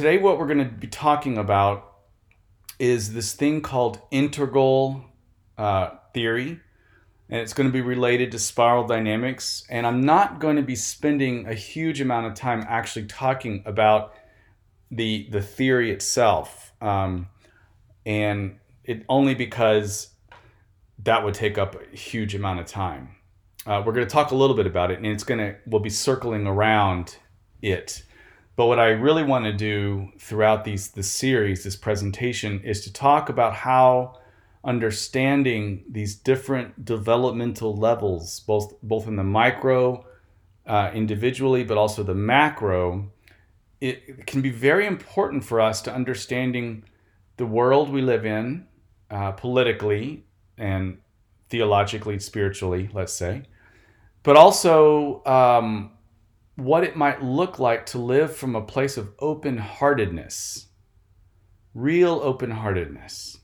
today, what we're going to be talking about is this thing called integral uh, theory, and it's going to be related to spiral dynamics. And I'm not going to be spending a huge amount of time actually talking about the the theory itself, um, and it only because that would take up a huge amount of time. Uh, we're going to talk a little bit about it, and it's going to we'll be circling around it. But what I really want to do throughout these this series, this presentation, is to talk about how understanding these different developmental levels, both both in the micro, uh, individually, but also the macro, it can be very important for us to understanding the world we live in, uh, politically and theologically, spiritually, let's say, but also um, what it might look like to live from a place of open heartedness, real open heartedness.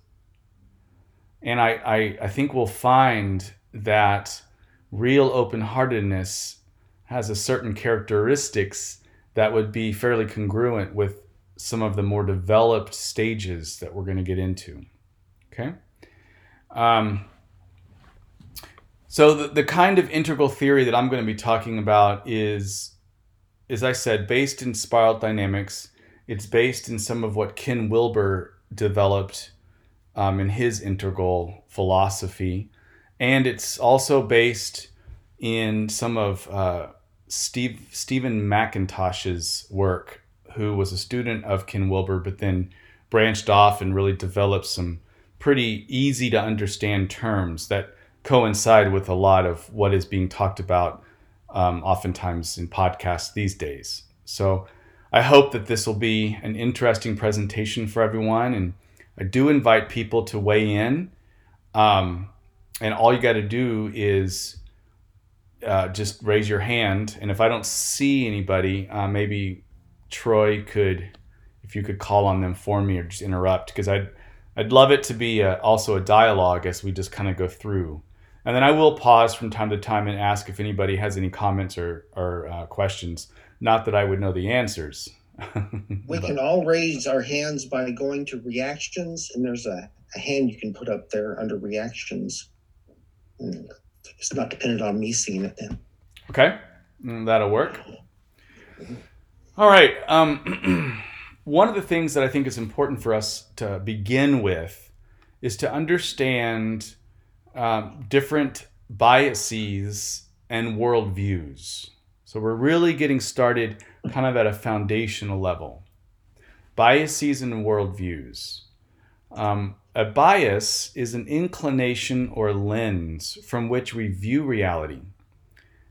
And I, I, I think we'll find that real open heartedness has a certain characteristics that would be fairly congruent with some of the more developed stages that we're going to get into. Okay? Um, so the, the kind of integral theory that I'm going to be talking about is, as I said, based in spiral dynamics. It's based in some of what Ken Wilber developed um, in his integral philosophy, and it's also based in some of uh, Steve Stephen McIntosh's work, who was a student of Ken Wilber, but then branched off and really developed some pretty easy to understand terms that coincide with a lot of what is being talked about um, oftentimes in podcasts these days. So I hope that this will be an interesting presentation for everyone. And I do invite people to weigh in. Um, and all you got to do is uh, just raise your hand. And if I don't see anybody, uh, maybe Troy could, if you could call on them for me or just interrupt, because I'd, I'd love it to be a, also a dialogue as we just kind of go through. And then I will pause from time to time and ask if anybody has any comments or, or uh, questions. Not that I would know the answers. we can all raise our hands by going to reactions, and there's a, a hand you can put up there under reactions. And it's not dependent on me seeing it then. Okay, mm, that'll work. All right. Um, one of the things that I think is important for us to begin with is to understand um, different biases and worldviews. So we're really getting started kind of at a foundational level. Biases and worldviews. Um, a bias is an inclination or lens from which we view reality.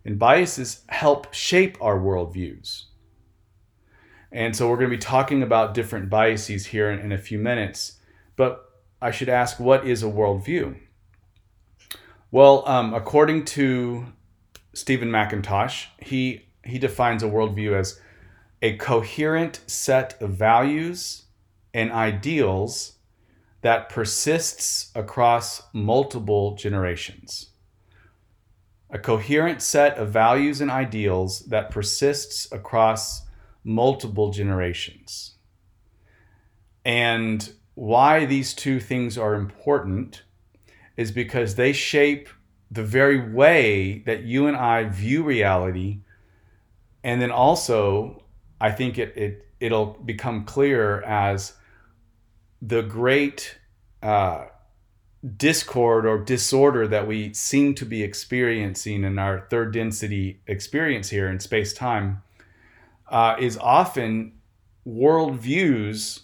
And biases help shape our worldviews. And so we're going to be talking about different biases here in, in a few minutes. But I should ask what is a worldview? Well, um, according to Stephen McIntosh, he he defines a worldview as a coherent set of values and ideals that persists across multiple generations. A coherent set of values and ideals that persists across multiple generations. And why these two things are important is because they shape the very way that you and I view reality. And then also, I think it, it it'll become clear as the great uh, discord or disorder that we seem to be experiencing in our third density experience here in space time uh, is often worldviews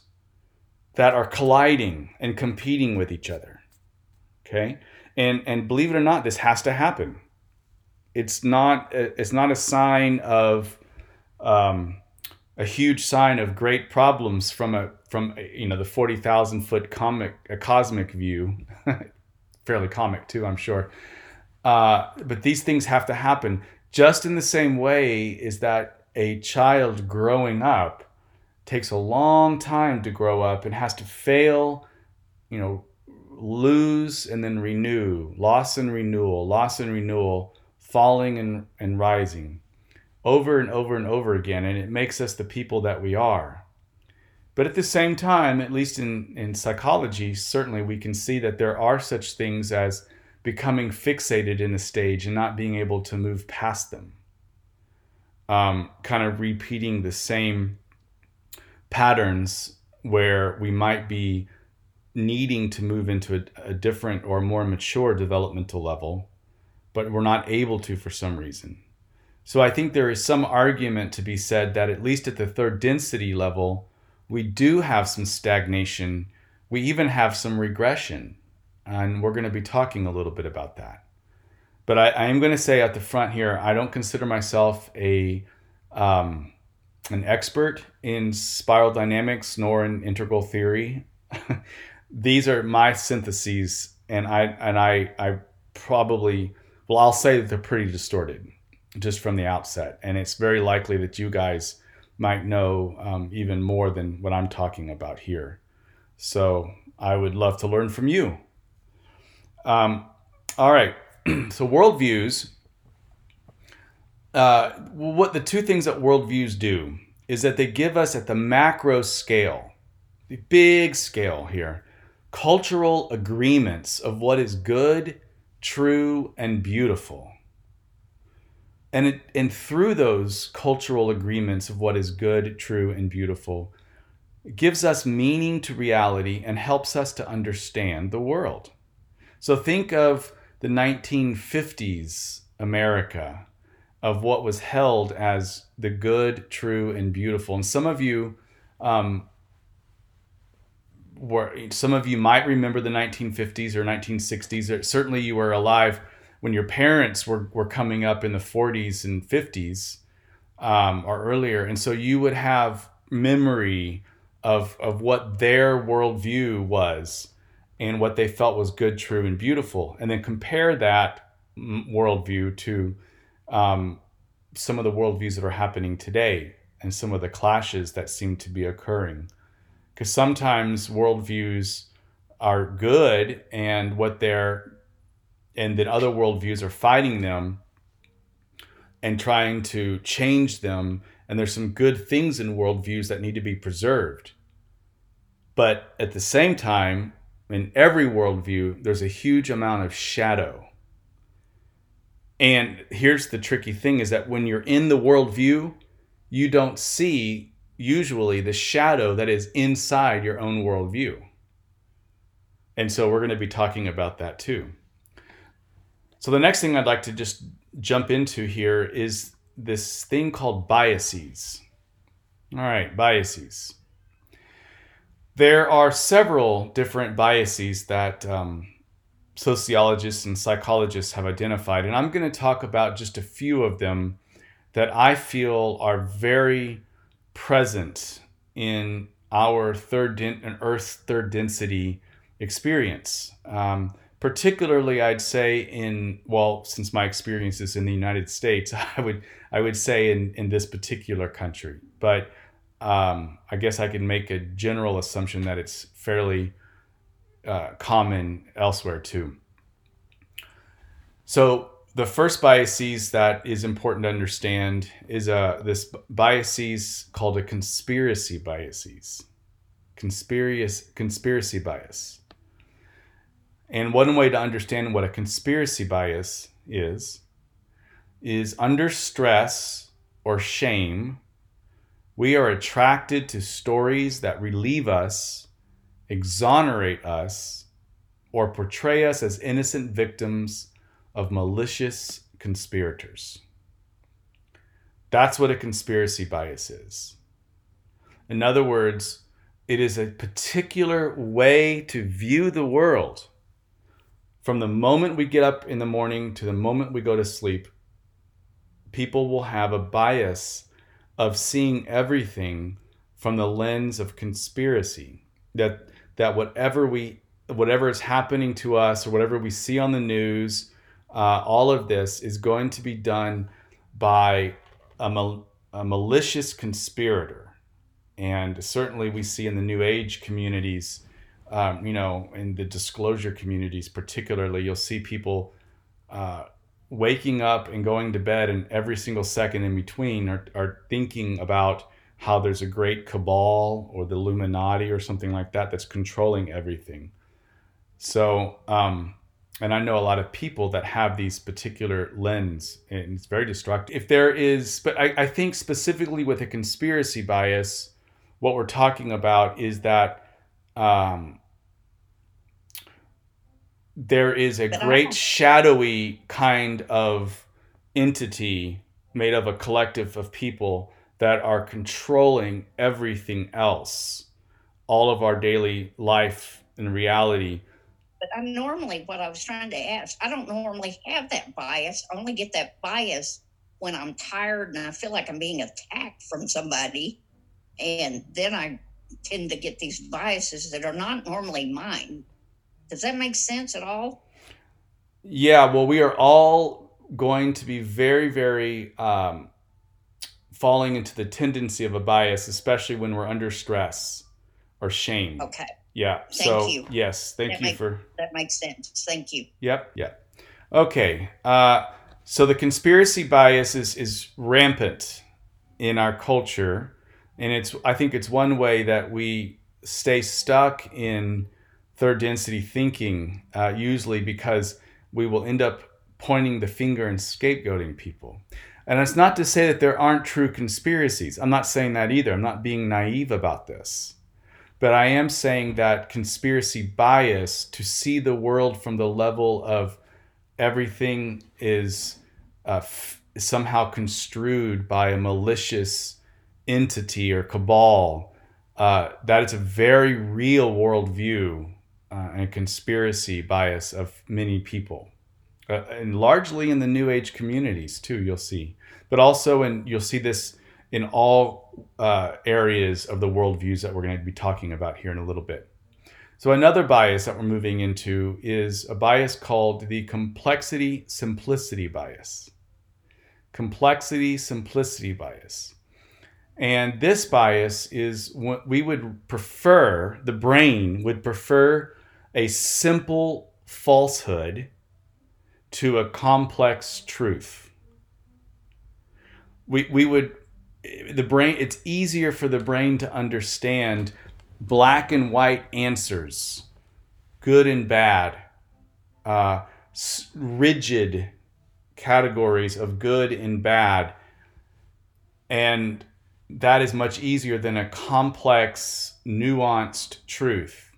that are colliding and competing with each other. Okay, and and believe it or not, this has to happen. It's not it's not a sign of um, a huge sign of great problems from a from you know the forty thousand foot comic a cosmic view, fairly comic too, I'm sure. Uh, but these things have to happen just in the same way is that a child growing up takes a long time to grow up and has to fail, you know, lose and then renew, loss and renewal, loss and renewal, falling and, and rising over and over and over again. And it makes us the people that we are. But at the same time, at least in, in psychology, certainly we can see that there are such things as becoming fixated in a stage and not being able to move past them. Um, kind of repeating the same patterns where we might be needing to move into a, a different or more mature developmental level, but we're not able to for some reason. So I think there is some argument to be said that at least at the third density level, we do have some stagnation. We even have some regression. And we're going to be talking a little bit about that. But I, I am going to say at the front here, I don't consider myself a um, an expert in spiral dynamics nor in integral theory. These are my syntheses, and I and I I probably well I'll say that they're pretty distorted just from the outset, and it's very likely that you guys might know um, even more than what I'm talking about here. So I would love to learn from you. Um, all right, so worldviews. Uh, what the two things that worldviews do is that they give us at the macro scale, the big scale here, cultural agreements of what is good, true, and beautiful. And, it, and through those cultural agreements of what is good, true, and beautiful, gives us meaning to reality and helps us to understand the world. So think of the 1950s America, of what was held as the good, true, and beautiful. And some of you um, were, some of you might remember the 1950s or 1960s. Certainly, you were alive when your parents were, were coming up in the 40s and 50s um, or earlier. And so you would have memory of, of what their worldview was and what they felt was good, true, and beautiful. And then compare that worldview to um, some of the worldviews that are happening today and some of the clashes that seem to be occurring. Because sometimes worldviews are good and what they're and then other worldviews are fighting them and trying to change them. And there's some good things in worldviews that need to be preserved. But at the same time, in every worldview, there's a huge amount of shadow. And here's the tricky thing is that when you're in the worldview, you don't see usually the shadow that is inside your own worldview. And so we're going to be talking about that too. So the next thing I'd like to just jump into here is this thing called biases. All right, biases. There are several different biases that um, sociologists and psychologists have identified, and I'm going to talk about just a few of them that I feel are very present in our third den- Earth's third density experience. Um, particularly I'd say in well since my experience is in the United States I would I would say in in this particular country but um, I guess I can make a general assumption that it's fairly uh, common elsewhere too. So the first biases that is important to understand is uh, this biases called a conspiracy biases, conspiracy conspiracy bias. And one way to understand what a conspiracy bias is is under stress or shame, we are attracted to stories that relieve us, exonerate us, or portray us as innocent victims of malicious conspirators. That's what a conspiracy bias is. In other words, it is a particular way to view the world from the moment we get up in the morning to the moment we go to sleep, people will have a bias of seeing everything from the lens of conspiracy. That that whatever we whatever is happening to us or whatever we see on the news, uh, all of this is going to be done by a, mal- a malicious conspirator. And certainly we see in the New Age communities um, you know, in the disclosure communities, particularly, you'll see people uh, waking up and going to bed, and every single second in between are, are thinking about how there's a great cabal or the Illuminati or something like that that's controlling everything. So, um, and I know a lot of people that have these particular lens, and it's very destructive. If there is, but I, I think specifically with a conspiracy bias, what we're talking about is that um, there is a great shadowy kind of entity made of a collective of people that are controlling everything else, all of our daily life and reality. But I normally, what I was trying to ask, I don't normally have that bias. I only get that bias when I'm tired and I feel like I'm being attacked from somebody. And then I tend to get these biases that are not normally mine. Does that make sense at all? Yeah, well, we are all going to be very, very um, falling into the tendency of a bias, especially when we're under stress or shame. Okay. Yeah. Thank so, you. yes, thank That you make- for. That makes sense. Thank you. Yep. Yep. Okay. Uh, so the conspiracy bias is is rampant in our culture, and it's I think it's one way that we stay stuck in third density thinking, uh, usually because we will end up pointing the finger and scapegoating people. And it's not to say that there aren't true conspiracies. I'm not saying that either. I'm not being naive about this. But I am saying that conspiracy bias to see the world from the level of everything is uh, f- somehow construed by a malicious entity or cabal, uh, that is a very real worldview uh, and conspiracy bias of many people. Uh, and largely in the new age communities too you'll see but also in you'll see this in all uh, areas of the worldviews that we're going to be talking about here in a little bit. So another bias that we're moving into is a bias called the complexity simplicity bias. Complexity simplicity bias. And this bias is what we would prefer the brain would prefer a simple falsehood to a complex truth. We, we would, the brain, it's easier for the brain to understand black and white answers, good and bad, uh, rigid categories of good and bad. And that is much easier than a complex, nuanced truth.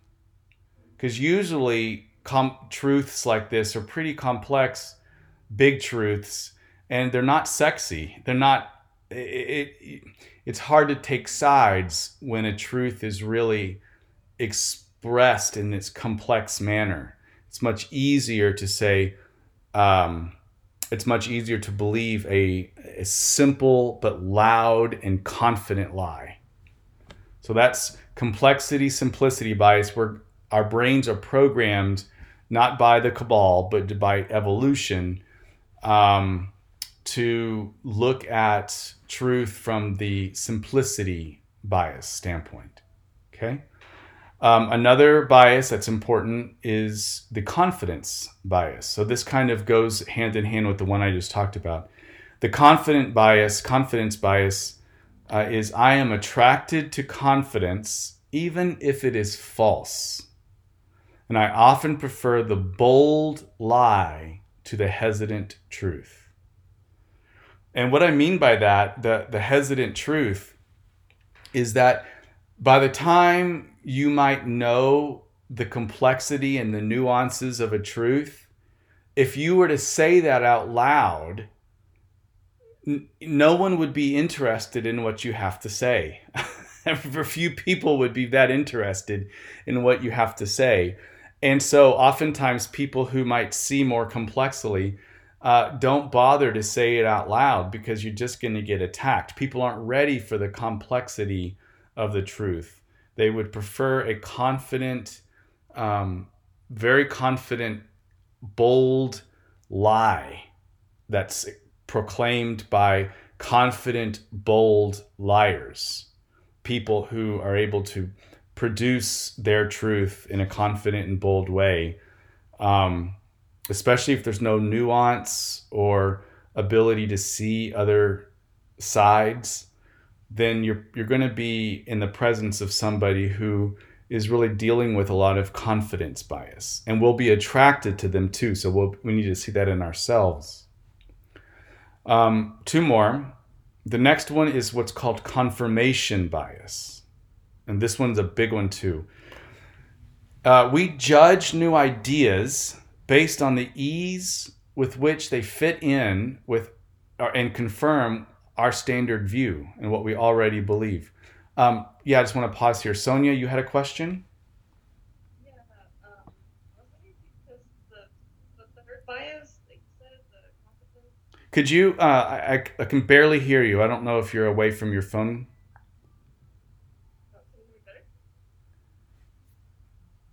Because usually, com- truths like this are pretty complex, big truths, and they're not sexy. They're not. It, it, it's hard to take sides when a truth is really expressed in this complex manner. It's much easier to say. Um, it's much easier to believe a, a simple but loud and confident lie. So that's complexity simplicity bias, where our brains are programmed not by the cabal, but by evolution, um, to look at truth from the simplicity bias standpoint. Okay. Um, another bias that's important is the confidence bias. So this kind of goes hand in hand with the one I just talked about. The confident bias, confidence bias, uh, is I am attracted to confidence even if it is false. And I often prefer the bold lie to the hesitant truth. And what I mean by that, the, the hesitant truth, is that by the time you might know the complexity and the nuances of a truth, if you were to say that out loud, n- no one would be interested in what you have to say. For few people would be that interested in what you have to say. And so, oftentimes, people who might see more complexly uh, don't bother to say it out loud because you're just going to get attacked. People aren't ready for the complexity of the truth. They would prefer a confident, um, very confident, bold lie that's proclaimed by confident, bold liars. People who are able to produce their truth in a confident and bold way, um, especially if there's no nuance or ability to see other sides then you're you're going to be in the presence of somebody who is really dealing with a lot of confidence bias and we'll be attracted to them too. So we'll, we need to see that in ourselves. Um, two more. The next one is what's called confirmation bias. And this one's a big one too. Uh, we judge new ideas based on the ease with which they fit in with uh, and confirm our standard view and what we already believe. Um, yeah, I just want to pause here. Sonia, you had a question? Yeah. Could you? Uh, I, I can barely hear you. I don't know if you're away from your phone.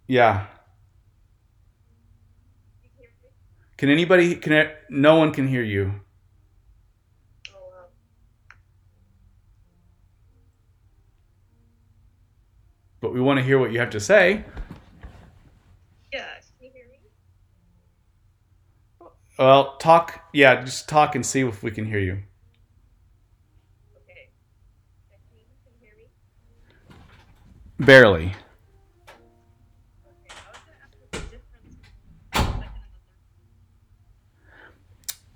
Yeah. You can hear me? Can anybody? Can I, no one can hear you? Oh. But we want to hear what you have to say. Yeah, can you hear me? Well, talk. Yeah, just talk and see if we can hear you. Okay. Yeah, Can you, can you hear me? Barely. Okay. I was gonna ask what the difference between the second and the third.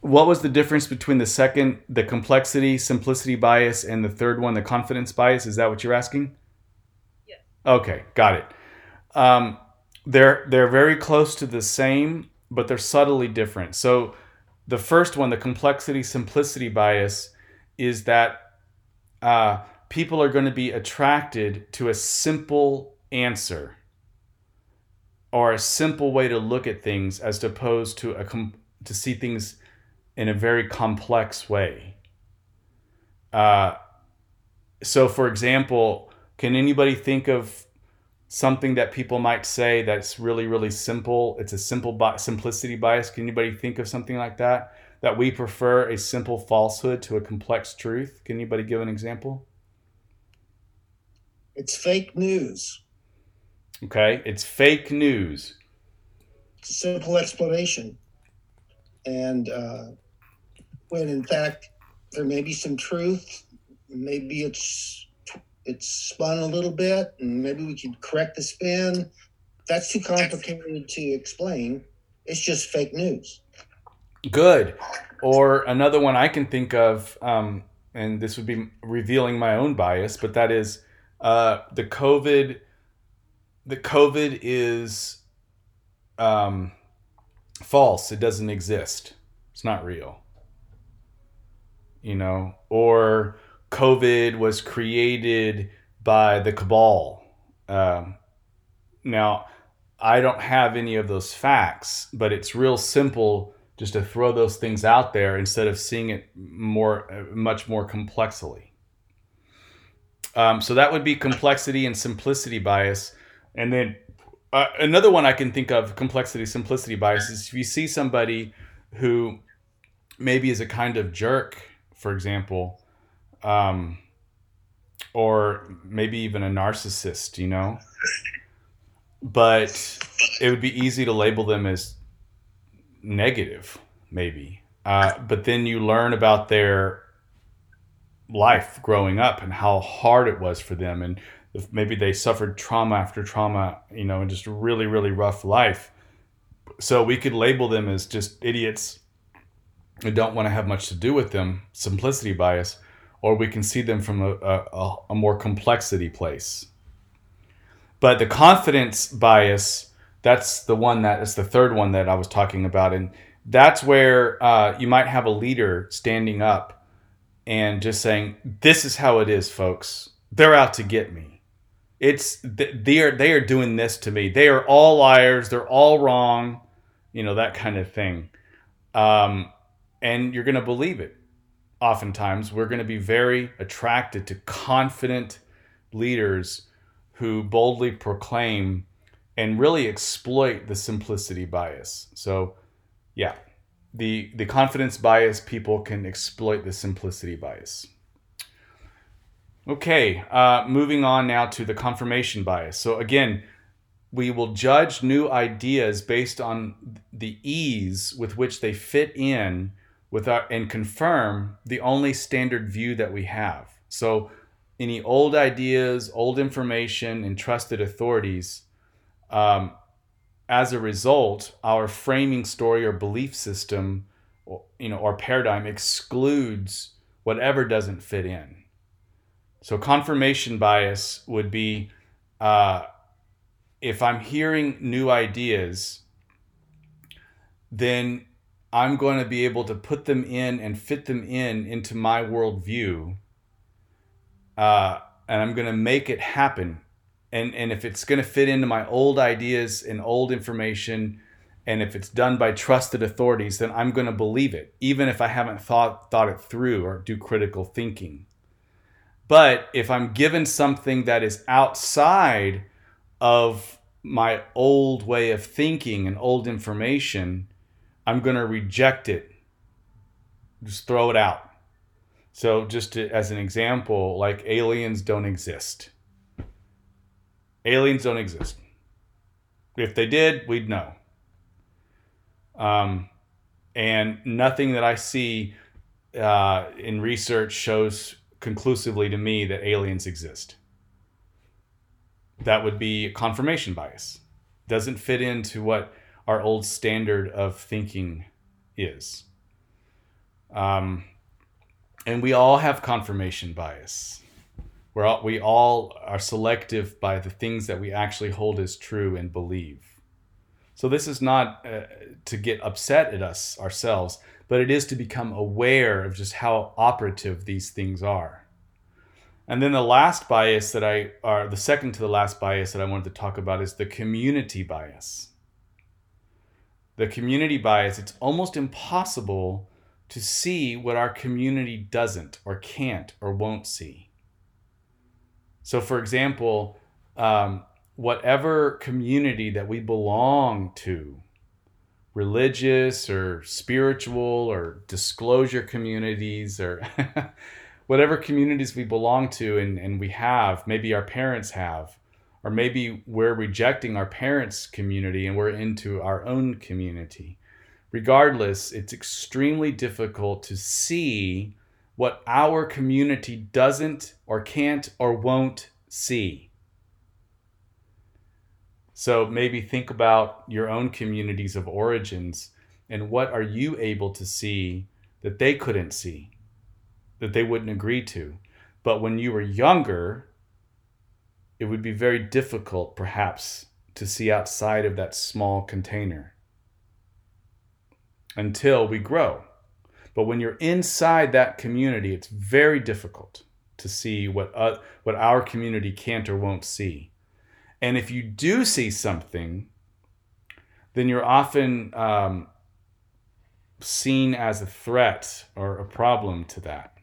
What was the difference between the second, the complexity, simplicity bias, and the third one, the confidence bias? Is that what you're asking? Yes. Okay, got it. Um, they're they're very close to the same, but they're subtly different. So, the first one, the complexity simplicity bias, is that uh, people are going to be attracted to a simple answer or a simple way to look at things, as opposed to a com- to see things in a very complex way. Uh, so, for example, can anybody think of something that people might say that's really, really simple? It's a simple bi- simplicity bias. Can anybody think of something like that? That we prefer a simple falsehood to a complex truth? Can anybody give an example? It's fake news. Okay, it's fake news. Simple explanation. And uh, when in fact there may be some truth, maybe it's it's spun a little bit, and maybe we could correct the spin. That's too complicated to explain. It's just fake news. Good. Or another one I can think of, um, and this would be revealing my own bias, but that is uh, the COVID. The COVID is um, false. It doesn't exist. It's not real. You know, or COVID was created by the cabal. Um, now, I don't have any of those facts, but it's real simple just to throw those things out there instead of seeing it more, much more complexly. Um, so that would be complexity and simplicity bias, and then uh, another one I can think of complexity simplicity bias is if you see somebody who maybe is a kind of jerk, for example, um, or maybe even a narcissist, you know, but it would be easy to label them as negative, maybe. Uh, but then you learn about their life growing up and how hard it was for them, and maybe they suffered trauma after trauma, you know, and just a really, really rough life. So we could label them as just idiots who don't want to have much to do with them, simplicity bias, or we can see them from a, a, a more complexity place. But the confidence bias, that's the one that is the third one that I was talking about. And that's where uh, you might have a leader standing up and just saying, This is how it is, folks. They're out to get me. It's they are they are doing this to me. They are all liars. They're all wrong. You know that kind of thing. Um, and you're going to believe it. Oftentimes, we're going to be very attracted to confident leaders who boldly proclaim and really exploit the simplicity bias. So, yeah, the the confidence bias people can exploit the simplicity bias. Okay, uh, moving on now to the confirmation bias. So again, we will judge new ideas based on the ease with which they fit in with our, and confirm the only standard view that we have. So any old ideas, old information, and trusted authorities, um, as a result, our framing story or belief system, or, you know, or paradigm excludes whatever doesn't fit in. So confirmation bias would be uh, if I'm hearing new ideas, then I'm going to be able to put them in and fit them in into my worldview, uh, and I'm going to make it happen. And and if it's going to fit into my old ideas and old information, and if it's done by trusted authorities, then I'm going to believe it, even if I haven't thought thought it through or do critical thinking. But if I'm given something that is outside of my old way of thinking and old information, I'm going to reject it. Just throw it out. So, just to, as an example, like aliens don't exist. Aliens don't exist. If they did, we'd know. Um, and nothing that I see uh, in research shows conclusively to me that aliens exist. That would be confirmation bias. Doesn't fit into what our old standard of thinking is. Um, and we all have confirmation bias. We're all, we all are selective by the things that we actually hold as true and believe. So this is not uh, to get upset at us ourselves, but it is to become aware of just how operative these things are. And then the last bias that I, or the second to the last bias that I wanted to talk about is the community bias. The community bias, it's almost impossible to see what our community doesn't or can't or won't see. So, for example, um, whatever community that we belong to, religious or spiritual or disclosure communities or whatever communities we belong to and, and we have, maybe our parents have, or maybe we're rejecting our parents' community and we're into our own community. Regardless, it's extremely difficult to see what our community doesn't or can't or won't see. So maybe think about your own communities of origins and what are you able to see that they couldn't see, that they wouldn't agree to. But when you were younger, it would be very difficult, perhaps, to see outside of that small container until we grow. But when you're inside that community, it's very difficult to see what, uh, what our community can't or won't see. And if you do see something, then you're often um, seen as a threat or a problem to that.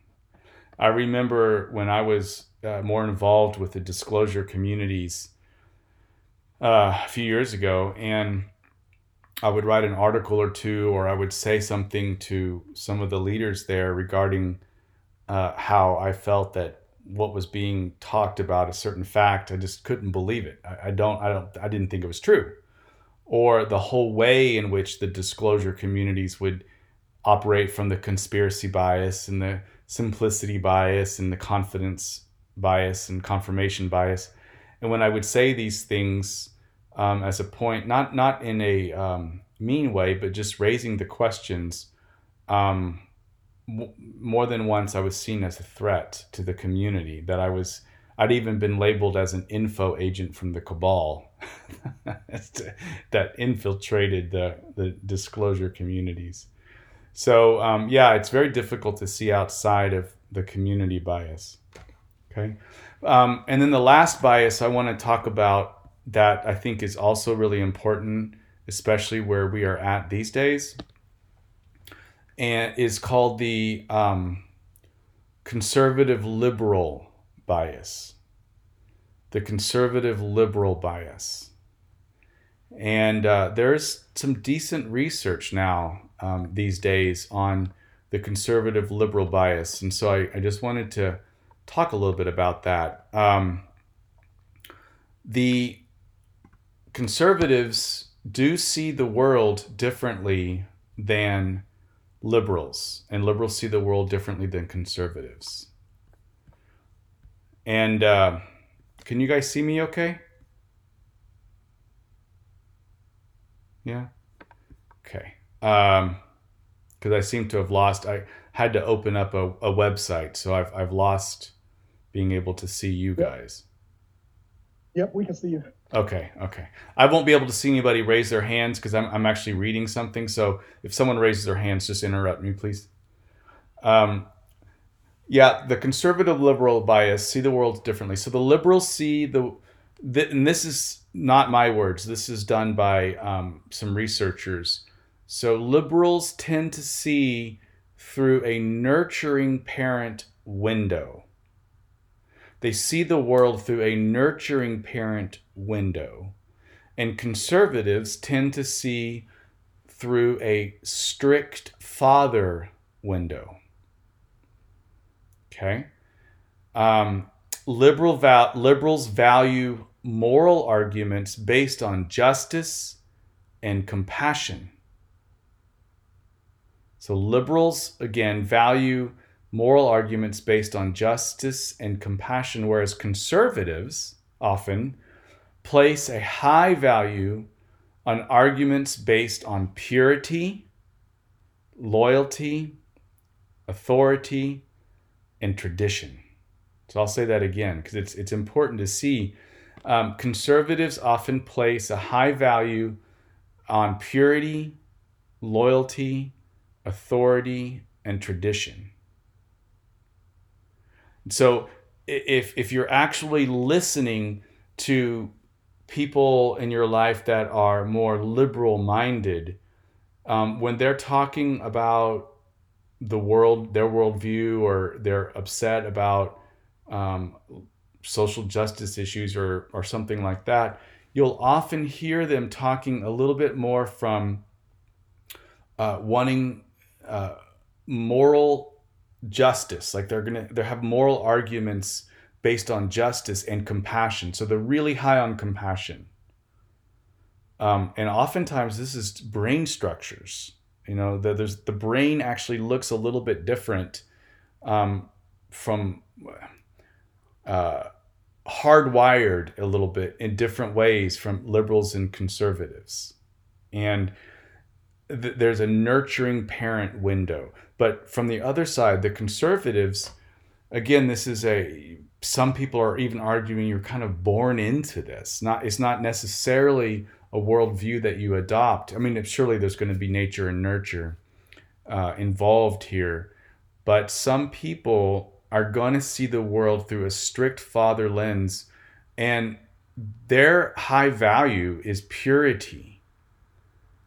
I remember when I was uh, more involved with the disclosure communities uh, a few years ago, and I would write an article or two, or I would say something to some of the leaders there regarding uh, how I felt that what was being talked about a certain fact, I just couldn't believe it. I, I don't, I don't, I didn't think it was true, or the whole way in which the disclosure communities would operate from the conspiracy bias and the simplicity bias and the confidence bias and confirmation bias. And when I would say these things um, as a point, not not in a um, mean way, but just raising the questions, um, w- more than once I was seen as a threat to the community. That I was, I'd even been labeled as an info agent from the cabal that infiltrated the the disclosure communities. So um, yeah, it's very difficult to see outside of the community bias. Okay. Um, and then the last bias I want to talk about that I think is also really important, especially where we are at these days, and is called the um, conservative liberal bias. The conservative liberal bias. And uh, there's some decent research now um, these days on the conservative liberal bias. And so I, I just wanted to talk a little bit about that. Um, the conservatives do see the world differently than liberals, and liberals see the world differently than conservatives. And uh, can you guys see me okay? Yeah. Okay. Um, because I seem to have lost. I had to open up a, a website, so I've I've lost being able to see you guys. Yep, we can see you. Okay, okay. I won't be able to see anybody raise their hands because I'm, I'm actually reading something. So if someone raises their hands, just interrupt me, please. Um, yeah, the conservative liberal bias see the world differently. So the liberals see the, the and this is not my words. This is done by um, some researchers. So liberals tend to see through a nurturing parent window. They see the world through a nurturing parent window. And conservatives tend to see through a strict father window. Okay? Um, liberal liberals value moral arguments based on justice and compassion. So liberals, again, value moral arguments based on justice and compassion, whereas conservatives often place a high value on arguments based on purity, loyalty, authority, and tradition. So I'll say that again because it's, it's important to see. Um, conservatives often place a high value on purity, loyalty, authority, and tradition. So if if you're actually listening to people in your life that are more liberal minded, um, when they're talking about the world, their worldview, or they're upset about um, social justice issues or or something like that, you'll often hear them talking a little bit more from uh, wanting uh, moral justice. Like they're gonna they have moral arguments based on justice and compassion. So they're really high on compassion. Um, and oftentimes this is brain structures. You know the, there's the brain actually looks a little bit different um, from uh, hardwired a little bit in different ways from liberals and conservatives. And th- there's a nurturing parent window but from the other side, the conservatives, again, this is a some people are even arguing you're kind of born into this. Not it's not necessarily a worldview that you adopt. I mean, surely there's going to be nature and nurture uh, involved here, but some people are going to see the world through a strict father lens, and their high value is purity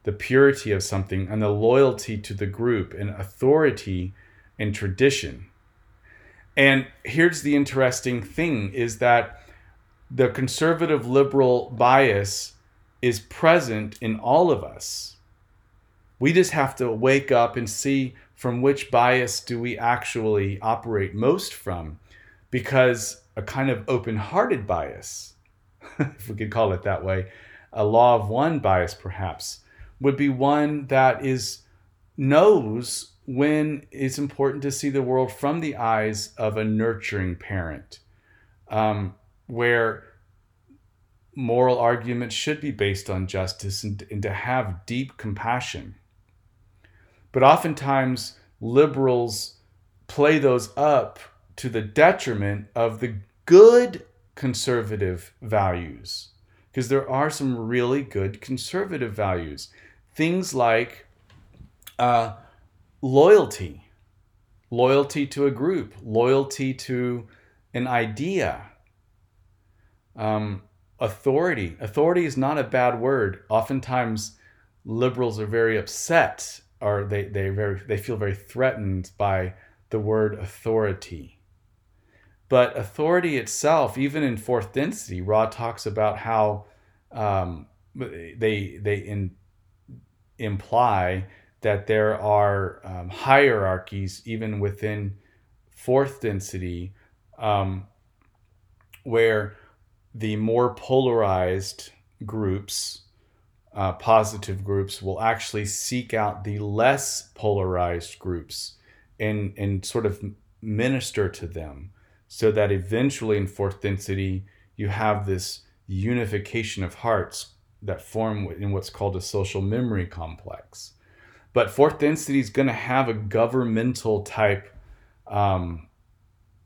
the purity of something and the loyalty to the group and authority and tradition. And here's the interesting thing is that the conservative liberal bias is present in all of us. We just have to wake up and see from which bias do we actually operate most from because a kind of open-hearted bias if we could call it that way a law of one bias perhaps would be one that is knows when it's important to see the world from the eyes of a nurturing parent, um, where moral arguments should be based on justice and, and to have deep compassion. But oftentimes, liberals play those up to the detriment of the good conservative values because there are some really good conservative values. Things like uh, loyalty, loyalty to a group, loyalty to an idea, um, authority. Authority is not a bad word. Oftentimes, liberals are very upset or they, they, very, they feel very threatened by the word authority. But authority itself, even in fourth density, Ra talks about how um, they they in, imply that there are um, hierarchies even within fourth density um, where the more polarized groups, uh, positive groups, will actually seek out the less polarized groups and, and sort of minister to them so that eventually in fourth density you have this unification of hearts that form in what's called a social memory complex. But fourth density is going to have a governmental type um,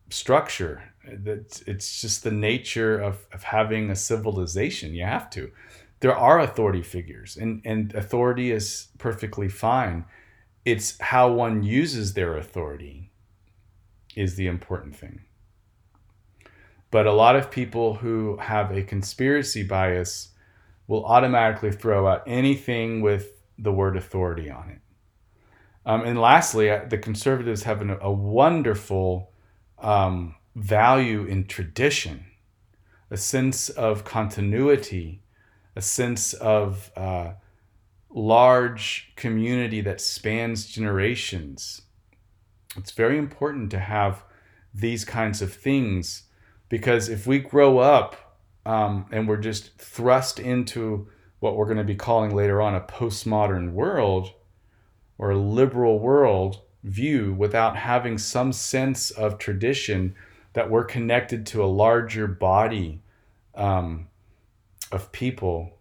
structure. That it's just the nature of, of having a civilization. You have to. There are authority figures, and, and authority is perfectly fine. It's how one uses their authority is the important thing. But a lot of people who have a conspiracy bias will automatically throw out anything with the word authority on it. Um, and lastly, the conservatives have an, a wonderful um, value in tradition, a sense of continuity, a sense of uh, large community that spans generations. It's very important to have these kinds of things because if we grow up um, and we're just thrust into what we're going to be calling later on a postmodern world or a liberal world view without having some sense of tradition that we're connected to a larger body um, of people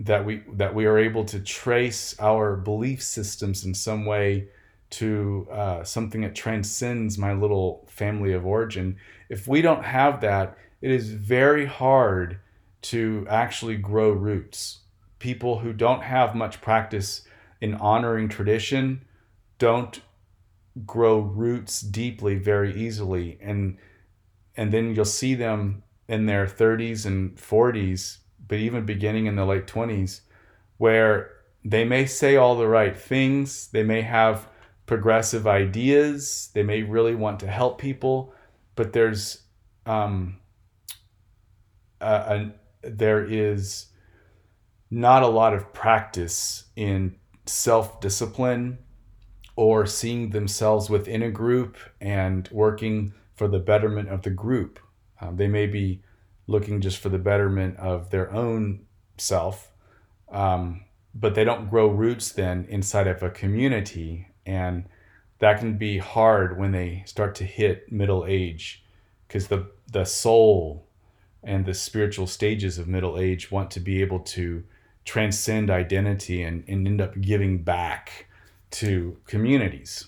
that we that we are able to trace our belief systems in some way to uh, something that transcends my little family of origin. If we don't have that, it is very hard to actually grow roots. People who don't have much practice in honoring tradition don't grow roots deeply very easily. And and then you'll see them in their 30s and 40s but even beginning in the late 20s where they may say all the right things. They may have progressive ideas. They may really want to help people but there's um, a, there is not a lot of practice in self discipline or seeing themselves within a group and working for the betterment of the group. Um, they may be looking just for the betterment of their own self, um, but they don't grow roots then inside of a community. And that can be hard when they start to hit middle age because the, the soul and the spiritual stages of middle age want to be able to transcend identity and, and end up giving back to communities.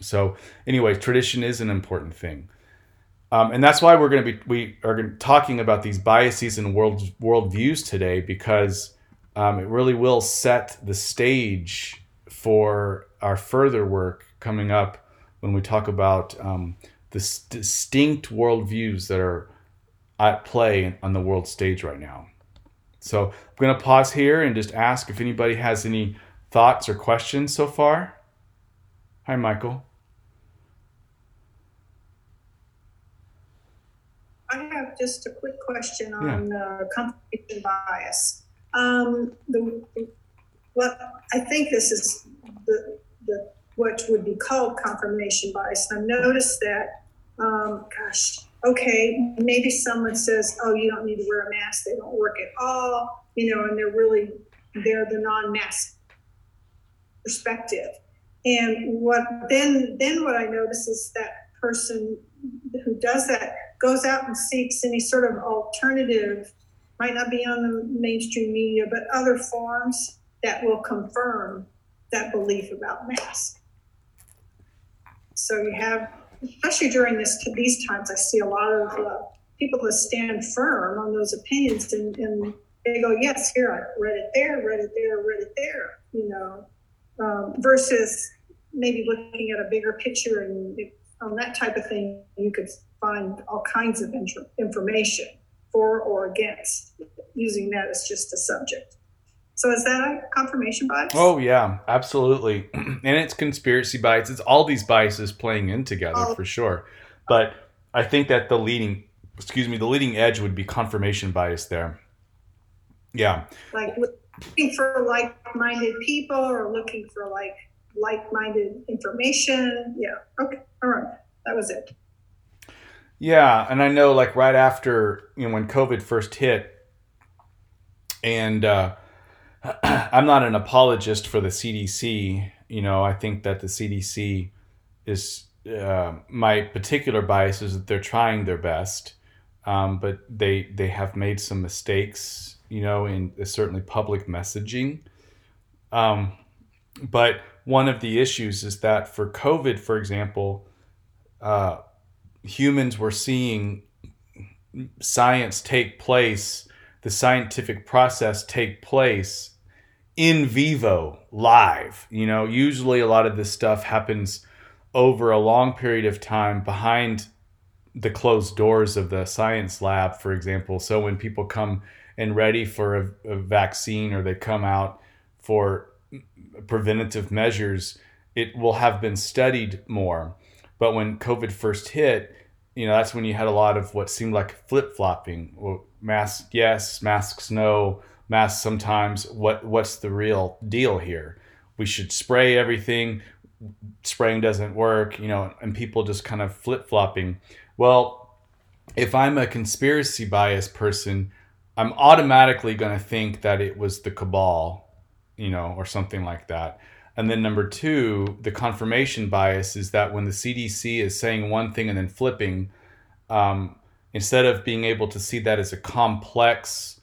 So, anyway, tradition is an important thing. Um, and that's why we're going to be we are gonna, talking about these biases and world worldviews today because um, it really will set the stage for our further work coming up when we talk about um, the distinct worldviews that are at play on the world stage right now. So I'm going to pause here and just ask if anybody has any thoughts or questions so far. Hi, Michael. I have just a quick question on yeah. uh, confirmation bias. Um, the, what I think this is the, the what would be called confirmation bias. I've noticed that, um, gosh, okay, maybe someone says, oh, you don't need to wear a mask, they don't work at all, you know, and they're really, they're the non-mask perspective. And what then, then what I notice is that person who does that goes out and seeks any sort of alternative, might not be on the mainstream media, but other forms that will confirm that belief about masks. So you have especially during this these times, I see a lot of uh, people that stand firm on those opinions, and, and, they go, "Yes, here I read it there, read it there, read it there," you know, um, versus maybe looking at a bigger picture and on that type of thing, you could find all kinds of information for or against using that as just a subject. So is that a confirmation bias? Oh yeah, absolutely. and it's conspiracy bias. It's all these biases playing in together oh. for sure. But I think that the leading, excuse me, the leading edge would be confirmation bias there. Yeah. Like looking for like-minded people or looking for like like-minded information. Yeah. Okay. All right. That was it. Yeah, and I know like right after you know when COVID first hit, and uh, I'm not an apologist for the CDC. You know, I think that the CDC is uh, my particular bias is that they're trying their best, um, but they they have made some mistakes, you know, in uh, certainly public messaging. Um, but one of the issues is that for COVID, for example, uh, humans were seeing science take place, the scientific process take place in vivo, live. You know, usually a lot of this stuff happens over a long period of time behind the closed doors of the science lab, for example. So when people come and ready for a, a vaccine or they come out for preventative measures, it will have been studied more. But when COVID first hit, you know, that's when you had a lot of what seemed like flip flopping. Masks, yes, masks, no, masks sometimes. What what's the real deal here? We should spray everything. Spraying doesn't work, you know, and people just kind of flip flopping. Well, if I'm a conspiracy bias person, I'm automatically going to think that it was the cabal you know, or something like that. And then number two, the confirmation bias is that when the CDC is saying one thing and then flipping, um, instead of being able to see that as a complex,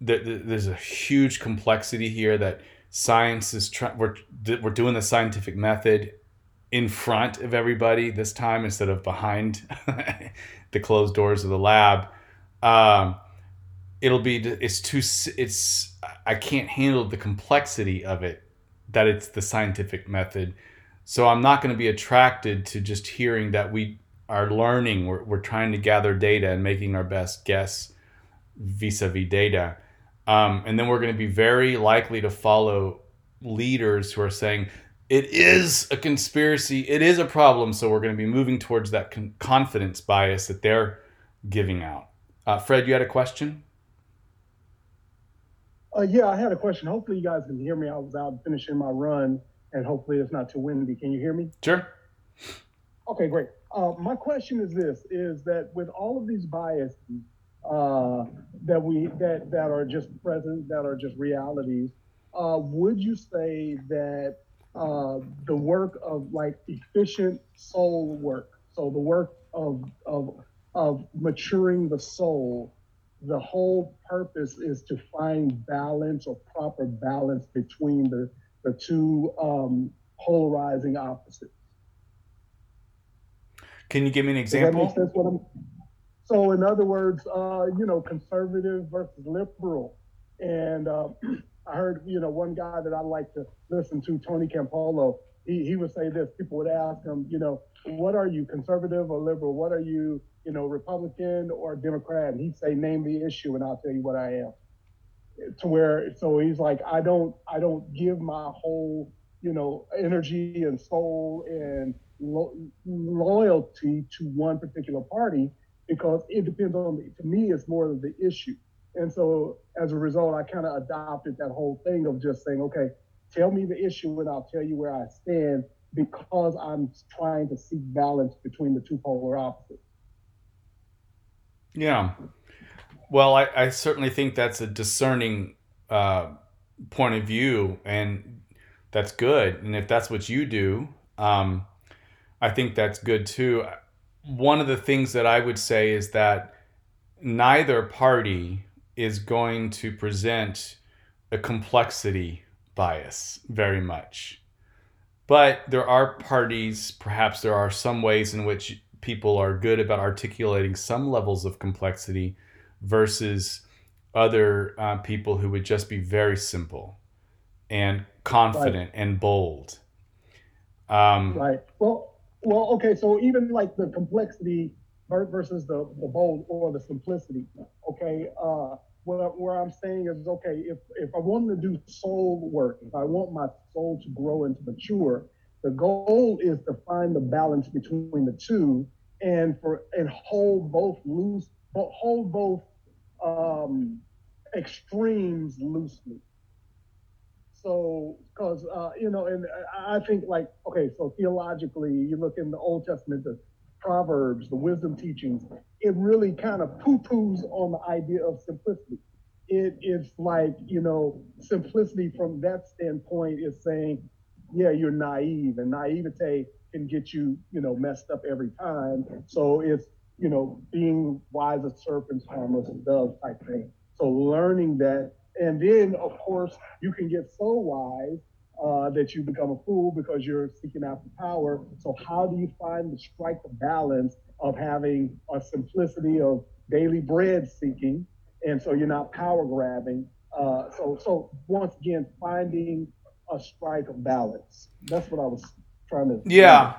there's a huge complexity here that science is trying. We're we're doing the scientific method in front of everybody this time instead of behind the closed doors of the lab. Um, it'll be it's too it's I can't handle the complexity of it that it's the scientific method. So I'm not going to be attracted to just hearing that we are learning, we're, we're trying to gather data and making our best guess vis-a-vis data. Um, and then we're going to be very likely to follow leaders who are saying it is a conspiracy, it is a problem. So we're going to be moving towards that con- confidence bias that they're giving out. Uh, Fred, you had a question? Uh, yeah, I had a question. Hopefully, you guys can hear me. I was out finishing my run, and hopefully, it's not too windy. Can you hear me? Sure. Okay, great. Uh, my question is this: is that with all of these biases uh, that we that that are just present, that are just realities, uh, would you say that uh, the work of like efficient soul work, so the work of of of maturing the soul the whole purpose is to find balance or proper balance between the, the two um, polarizing opposites. Can you give me an example? so, in other words, uh, you know, conservative versus liberal. And uh, I heard, you know, one guy that I like to listen to, Tony Campolo, he, he would say this. People would ask him, you know, what are you, conservative or liberal? What are you, you know, Republican or Democrat, and he'd say, name the issue, and I'll tell you what I am. To where, so he's like, I don't, I don't give my whole, you know, energy and soul and lo- loyalty to one particular party because it depends on. The, to me, it's more of the issue. And so, as a result, I kind of adopted that whole thing of just saying, okay, tell me the issue, and I'll tell you where I stand because I'm trying to seek balance between the two polar opposites. Yeah. Well, I, I certainly think that's a discerning uh, point of view, and that's good. And if that's what you do, um, I think that's good too. One of the things that I would say is that neither party is going to present a complexity bias very much. But there are parties, perhaps there are some ways in which people are good about articulating some levels of complexity versus other uh, people who would just be very simple and confident right. and bold. Um, right. Well, well, okay. So even like the complexity versus the, the bold or the simplicity. Okay. Uh, what, where I'm saying is, okay, if, if I want to do soul work, if I want my soul to grow and to mature, the goal is to find the balance between the two and for and hold both loose, but hold both um, extremes loosely. So, because uh, you know, and I think like okay, so theologically, you look in the Old Testament, the Proverbs, the wisdom teachings, it really kind of poo-poos on the idea of simplicity. It, it's like you know, simplicity from that standpoint is saying yeah, you're naive, and naivete can get you, you know, messed up every time. So it's, you know, being wise as serpents, harmless as doves type thing. So learning that, and then of course you can get so wise uh, that you become a fool because you're seeking after power. So how do you find the strike the balance of having a simplicity of daily bread seeking, and so you're not power grabbing. Uh, so so once again, finding a strike of balance. That's what I was trying to. Yeah.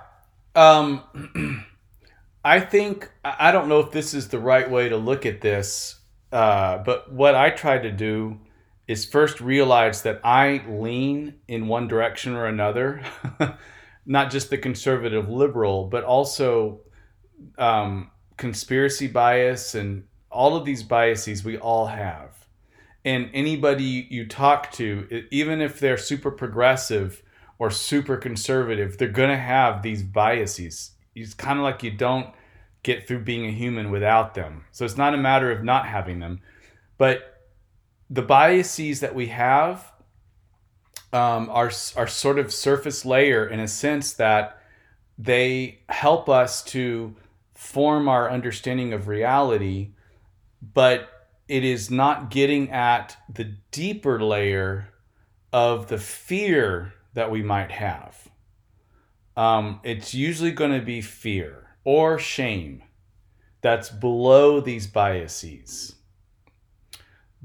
Um, I think I don't know if this is the right way to look at this, uh, but what I try to do is first realize that I lean in one direction or another, not just the conservative liberal, but also um, conspiracy bias and all of these biases we all have. And anybody you talk to, even if they're super progressive or super conservative, they're going to have these biases. It's kind of like you don't get through being a human without them. So it's not a matter of not having them. But the biases that we have um, are, are sort of surface layer in a sense that they help us to form our understanding of reality, but it is not getting at the deeper layer of the fear that we might have. Um, it's usually going to be fear or shame that's below these biases.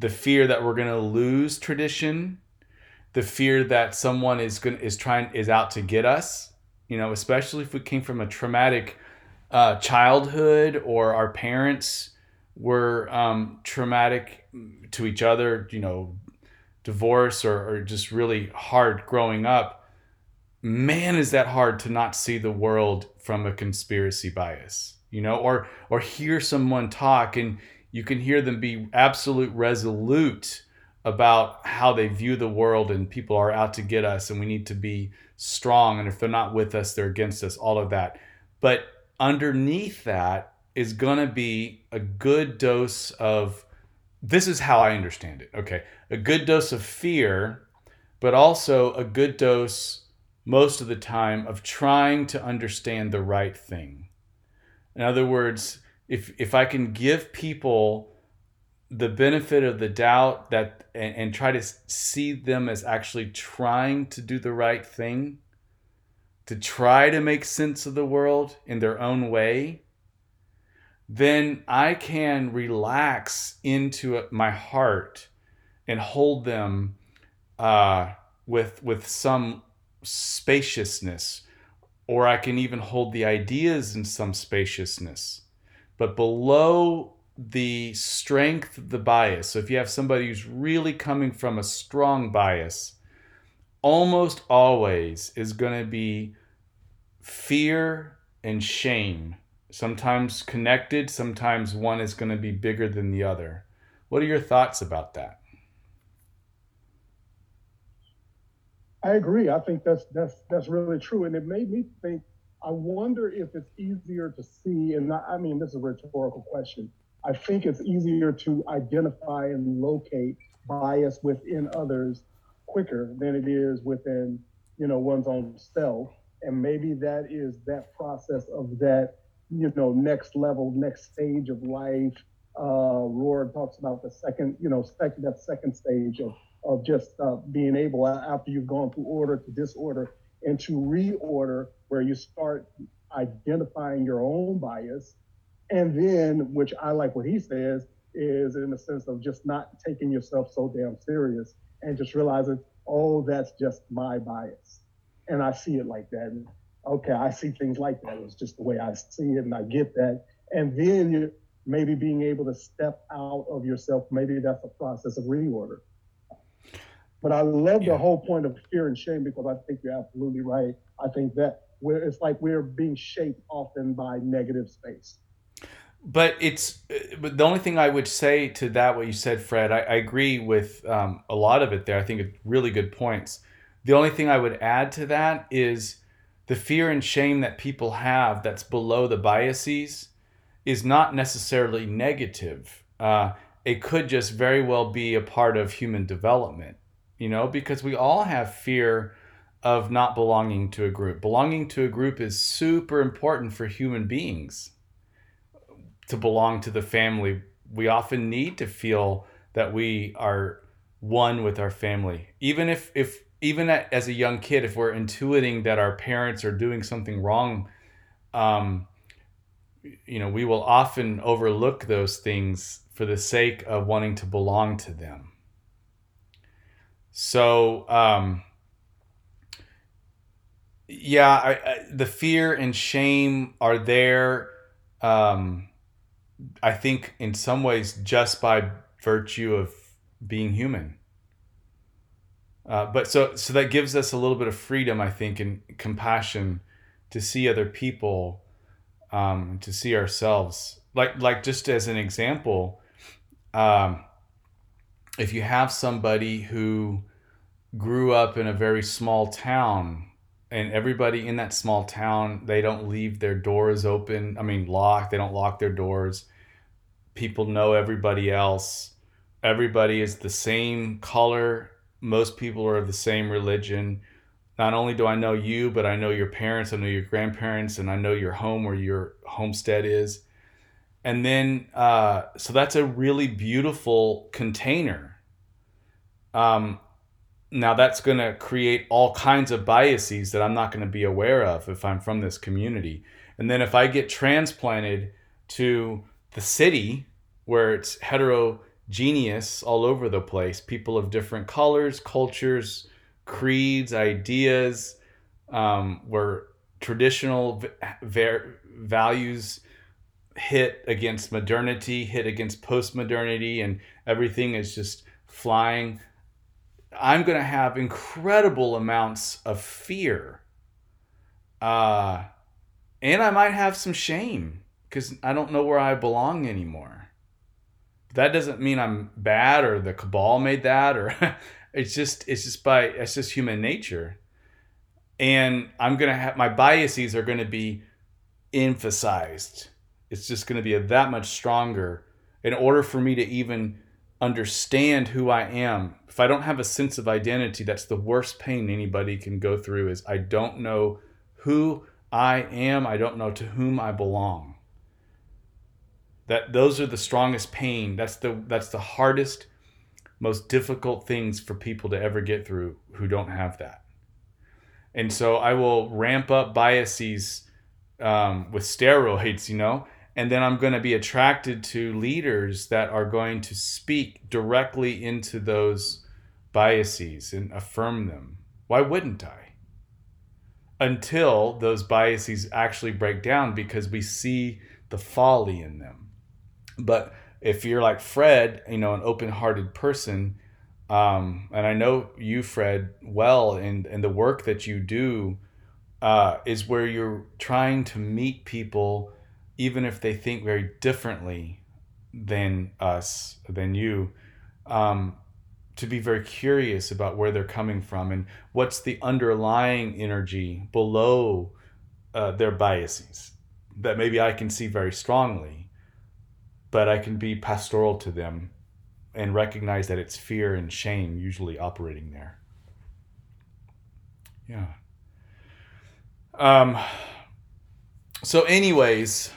The fear that we're going to lose tradition, the fear that someone is going is trying is out to get us, you know, especially if we came from a traumatic uh, childhood or our parents were um, traumatic to each other, you know, divorce or, or just really hard growing up, man, is that hard to not see the world from a conspiracy bias, you know, or or hear someone talk and you can hear them be absolute resolute about how they view the world and people are out to get us and we need to be strong and if they're not with us they're against us all of that but underneath that is going to be a good dose of this is how I understand it. Okay. A good dose of fear, but also a good dose most of the time of trying to understand the right thing. In other words, if if I can give people the benefit of the doubt that and, and try to see them as actually trying to do the right thing, to try to make sense of the world in their own way, then I can relax into my heart and hold them uh, with with some spaciousness, or I can even hold the ideas in some spaciousness. But below the strength the bias, so if you have somebody who's really coming from a strong bias, almost always is going to be fear and shame, sometimes connected, sometimes one is going to be bigger than the other. What are your thoughts about that? I agree. I think that's that's that's really true, and it made me think. I wonder if it's easier to see, and I mean, this is a rhetorical question. I think it's easier to identify and locate bias within others quicker than it is within, you know, one's own self. And maybe that is that process of that, you know, next level, next stage of life. Uh, Rohr talks about the second, you know, second that second stage of of just uh, being able after you've gone through order to disorder and to reorder, where you start identifying your own bias, and then, which I like what he says, is in the sense of just not taking yourself so damn serious and just realizing, oh, that's just my bias and I see it like that. And, okay, I see things like that. It's just the way I see it, and I get that. And then you maybe being able to step out of yourself. Maybe that's a process of reorder. But I love yeah. the whole point of fear and shame because I think you're absolutely right. I think that we're, it's like we're being shaped often by negative space. But it's but the only thing I would say to that what you said, Fred. I, I agree with um, a lot of it there. I think it's really good points. The only thing I would add to that is the fear and shame that people have that's below the biases is not necessarily negative. Uh, it could just very well be a part of human development, you know, because we all have fear of not belonging to a group. Belonging to a group is super important for human beings. To belong to the family, we often need to feel that we are one with our family. Even if if even as a young kid, if we're intuiting that our parents are doing something wrong, um, you know, we will often overlook those things for the sake of wanting to belong to them. So, um, yeah, I, I, the fear and shame are there. Um, I think in some ways just by virtue of being human. Uh, but so so that gives us a little bit of freedom, I think, and compassion to see other people, um, to see ourselves. Like like just as an example, um, if you have somebody who grew up in a very small town and everybody in that small town they don't leave their doors open i mean locked they don't lock their doors. People know everybody else. Everybody is the same color. Most people are of the same religion. Not only do i know you but i know your parents i know your grandparents and i know your home where your homestead is. And then uh, so that's a really beautiful container. Um, now that's going to create all kinds of biases that i'm not going to be aware of if i'm from this community and then if i get transplanted to the city where it's heterogeneous all over the place people of different colors cultures creeds ideas um, where traditional v- values hit against modernity, hit against post modernity, and everything is just flying. I'm going to have incredible amounts of fear. Uh, and I might have some shame because I don't know where I belong anymore. That doesn't mean I'm bad or the cabal made that or it's just it's just by it's just human nature. And I'm to have my biases are to be emphasized it's just to be that much stronger in order for me to even understand who I am. If I don't have a sense of identity, that's the worst pain anybody can go through is I don't know who I am, I don't know to whom I belong. That those are the strongest pain. That's the that's the hardest most difficult things for people to ever get through who don't have that. And so I will ramp up biases um, with steroids, you know, and then I'm going to be attracted to leaders that are going to speak directly into those biases and affirm them. Why wouldn't I? Until those biases actually break down because we see the folly in them. But if you're like Fred, you know, an open hearted person, um, and I know you, Fred, well, and, and the work that you do uh, is where you're trying to meet people even if they think very differently than us, than you, um, to be very curious about where they're coming from and what's the underlying energy below uh, their biases that maybe I can see very strongly, but I can be pastoral to them and recognize that it's fear and shame usually operating there. Yeah. Um, so, anyways,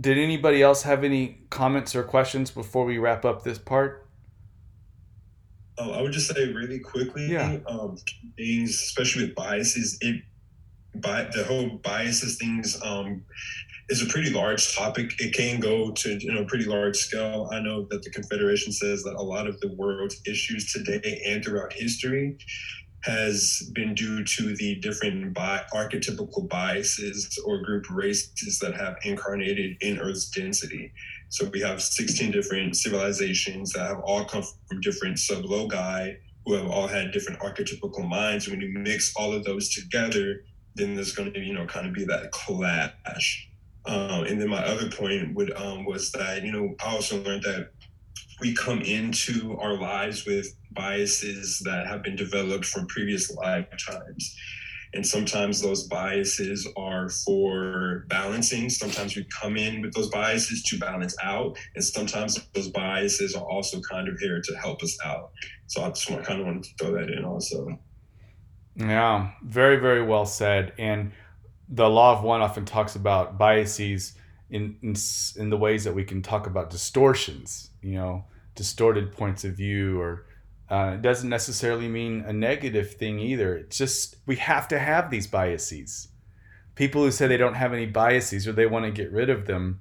did anybody else have any comments or questions before we wrap up this part? Oh, I would just say really quickly, yeah. um, things, especially with biases, it by the whole biases things um, is a pretty large topic. It can go to you know pretty large scale. I know that the Confederation says that a lot of the world's issues today and throughout history has been due to the different bi- archetypical biases or group races that have incarnated in Earth's density. So we have 16 different civilizations that have all come from different sublogoi who have all had different archetypical minds. When you mix all of those together, then there's going to, you know, kind of be that clash. Um, and then my other point would um, was that, you know, I also learned that we come into our lives with biases that have been developed from previous lifetimes. And sometimes those biases are for balancing. Sometimes we come in with those biases to balance out. And sometimes those biases are also kind of here to help us out. So I just want, kind of wanted to throw that in also. Yeah, very, very well said. And the law of one often talks about biases in, in, in the ways that we can talk about distortions, you know, distorted points of view, or uh, it doesn't necessarily mean a negative thing either. It's just we have to have these biases. People who say they don't have any biases or they want to get rid of them,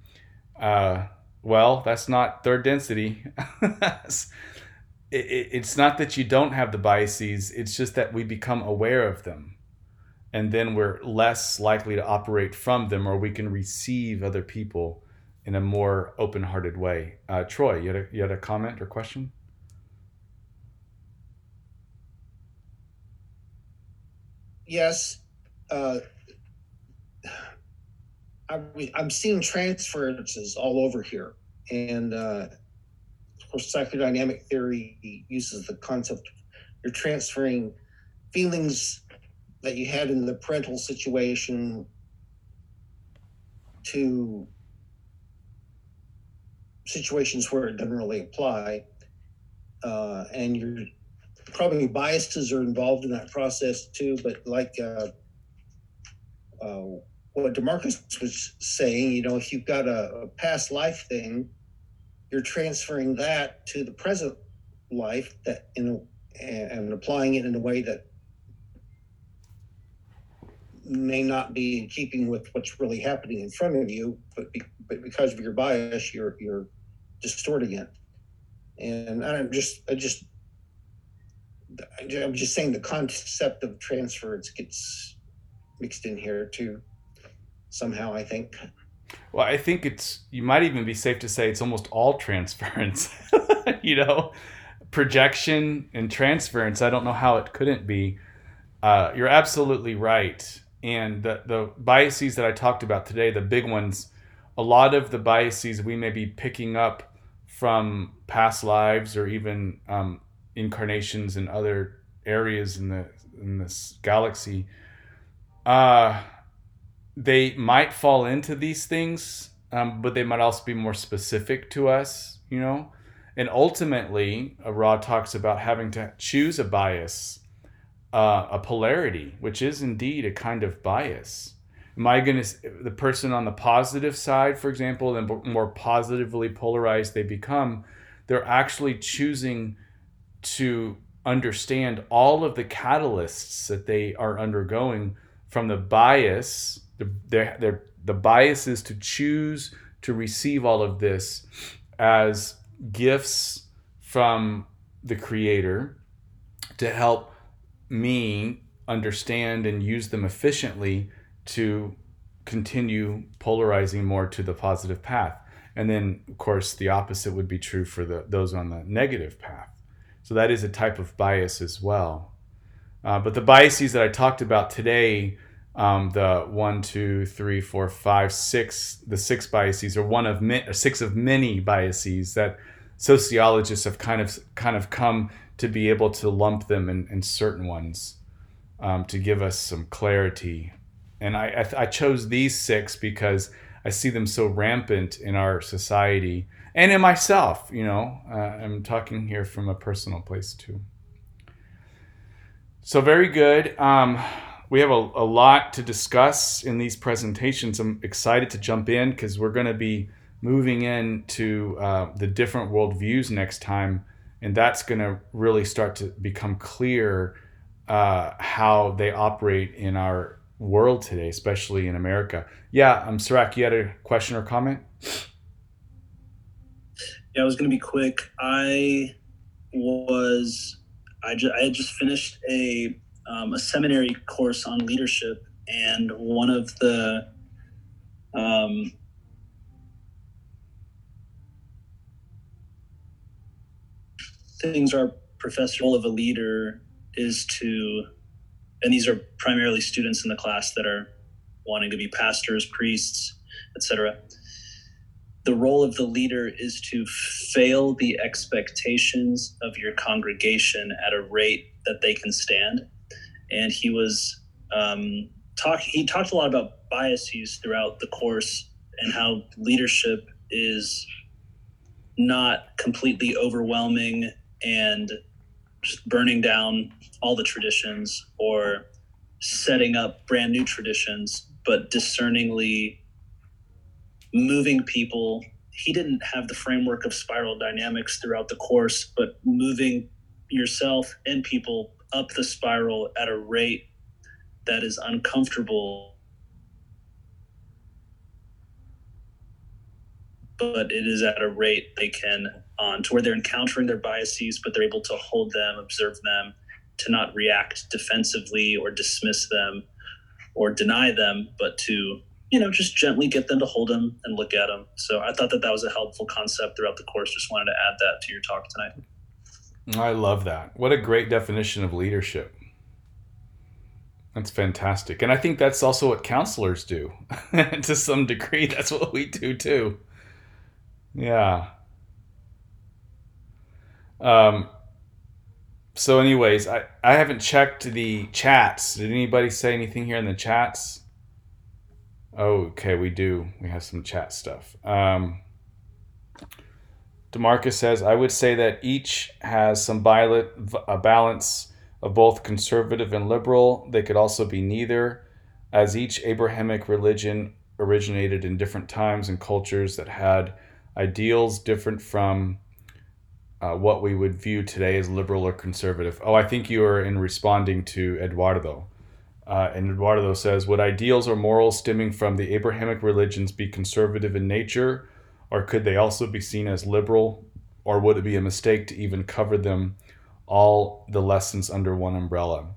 uh, well, that's not third density. it, it, it's not that you don't have the biases, it's just that we become aware of them. And then we're less likely to operate from them, or we can receive other people in a more open hearted way. Uh, Troy, you had, a, you had a comment or question? Yes. Uh, I, I'm seeing transferences all over here. And uh, of course, psychodynamic theory uses the concept of you're transferring feelings that you had in the parental situation to situations where it doesn't really apply. Uh, and your probably biases are involved in that process too. But like uh, uh, what Demarcus was saying, you know, if you've got a, a past life thing, you're transferring that to the present life that know and applying it in a way that may not be in keeping with what's really happening in front of you, but, be, but because of your bias, you're you're distorting it. And I'm just I just I'm just saying the concept of transference gets mixed in here too somehow. I think. Well, I think it's you might even be safe to say it's almost all transference. you know, projection and transference. I don't know how it couldn't be. Uh, you're absolutely right. And the the biases that I talked about today, the big ones, a lot of the biases we may be picking up from past lives or even um, incarnations in other areas in the in this galaxy. Uh, they might fall into these things, um, but they might also be more specific to us, you know. And ultimately, uh, Ra talks about having to choose a bias, uh, a polarity, which is indeed a kind of bias. Am I going to, the person on the positive side, for example, the more positively polarized they become, they're actually choosing to understand all of the catalysts that they are undergoing from the bias the, they're, they're, the bias is to choose to receive all of this as gifts from the creator to help me understand and use them efficiently to continue polarizing more to the positive path. And then of course the opposite would be true for the those on the negative path. So that is a type of bias as well. Uh, but the biases that i talked about today um, the one, two, three, four, five, six, the six biases are one of mi- six of many biases that sociologists have kind of kind of come to be able to lump them in, in certain ones um, to give us some clarity. And I, I, I chose these six because I see them so rampant in our society and in myself. You know, uh, I'm talking here from a personal place too. So very good. Um, we have a, a lot to discuss in these presentations. I'm excited to jump in because we're going to be moving into uh, the different worldviews next time, and that's going to really start to become clear uh, how they operate in our world today, especially in America. Yeah, um, Sirach, you had a question or comment? Yeah, I was going to be quick. I was, I, ju- I had just finished a um, a seminary course on leadership, and one of the um, things our professor of a leader is to, and these are primarily students in the class that are wanting to be pastors, priests, etc. The role of the leader is to fail the expectations of your congregation at a rate that they can stand and he was um, talk. He talked a lot about biases throughout the course and how leadership is not completely overwhelming and just burning down all the traditions or setting up brand new traditions, but discerningly moving people. He didn't have the framework of spiral dynamics throughout the course, but moving yourself and people up the spiral at a rate that is uncomfortable but it is at a rate they can on to where they're encountering their biases, but they're able to hold them, observe them, to not react defensively or dismiss them or deny them, but to you know just gently get them to hold them and look at them. So I thought that that was a helpful concept throughout the course. Just wanted to add that to your talk tonight. I love that. What a great definition of leadership. That's fantastic. And I think that's also what counselors do. to some degree, that's what we do too. Yeah. Um, so, anyways, I, I haven't checked the chats. Did anybody say anything here in the chats? Oh, okay, we do. We have some chat stuff. Um, Demarcus says, I would say that each has some violet, a balance of both conservative and liberal. They could also be neither, as each Abrahamic religion originated in different times and cultures that had ideals different from uh, what we would view today as liberal or conservative. Oh, I think you are in responding to Eduardo. Uh, and Eduardo says, Would ideals or morals stemming from the Abrahamic religions be conservative in nature, or could they also be seen as liberal, or would it be a mistake to even cover them all the lessons under one umbrella?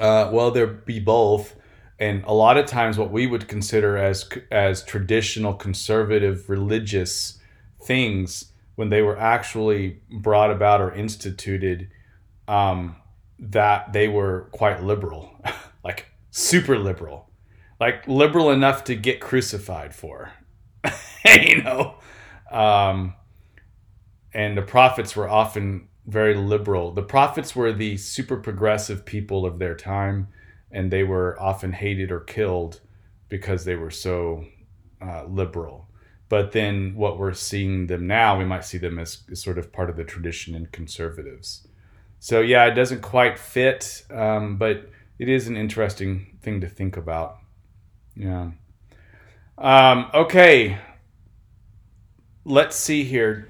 Uh, well, there be both and a lot of times what we would consider as as traditional conservative religious things when they were actually brought about or instituted um, that they were quite liberal like super liberal like liberal enough to get crucified for you know um, and the prophets were often very liberal the prophets were the super progressive people of their time and they were often hated or killed because they were so uh, liberal. But then what we're seeing them now, we might see them as, as, sort of part of the tradition and conservatives. So yeah, it doesn't quite fit, um, but it is an interesting thing to think about. Yeah. Um, okay. Let's see here.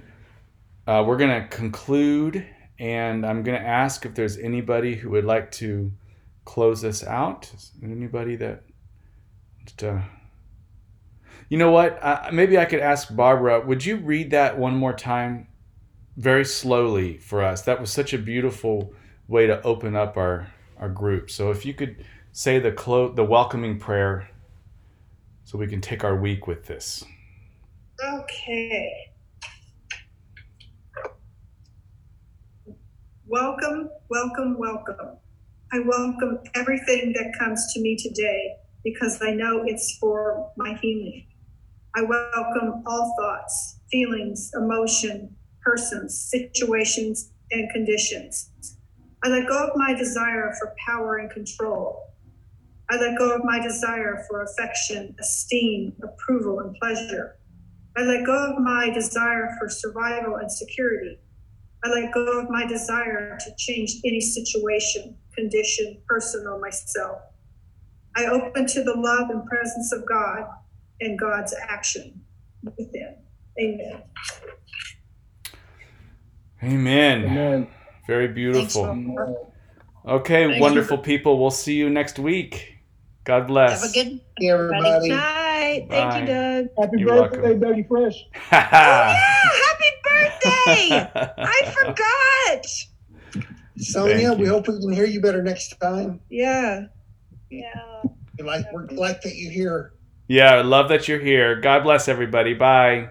Uh, we're going to conclude, and I'm going to ask if there's anybody who would like to close this out? Anybody that. Uh, you know what? Uh, maybe I could ask Barbara. Would you read that one more time, very slowly for us? That was such a beautiful way to open up our our group. So if you could say the clo- the welcoming prayer, so we can take our week with this. Okay. Welcome, welcome, welcome. I welcome everything that comes to me today because I know it's for my healing. I welcome all thoughts, feelings, emotion, persons, situations, and conditions. I let go of my desire for power and control. I let go of my desire for affection, esteem, approval, and pleasure. I let go of my desire for survival and security. I let go of my desire to change any situation condition, person, or myself. I open to the love and presence of God and God's action within. Amen. Amen. Amen. Very beautiful. Okay, Thank wonderful you. people. We'll see you next week. God bless. Have a good day, everybody. Night. Thank you, Doug. Happy You're birthday, welcome. Dougie Fresh. oh, yeah. Happy birthday. I forgot. Sonia, we hope we can hear you better next time. Yeah. Yeah. We like we're glad that you're here. Yeah, love that you're here. God bless everybody. Bye.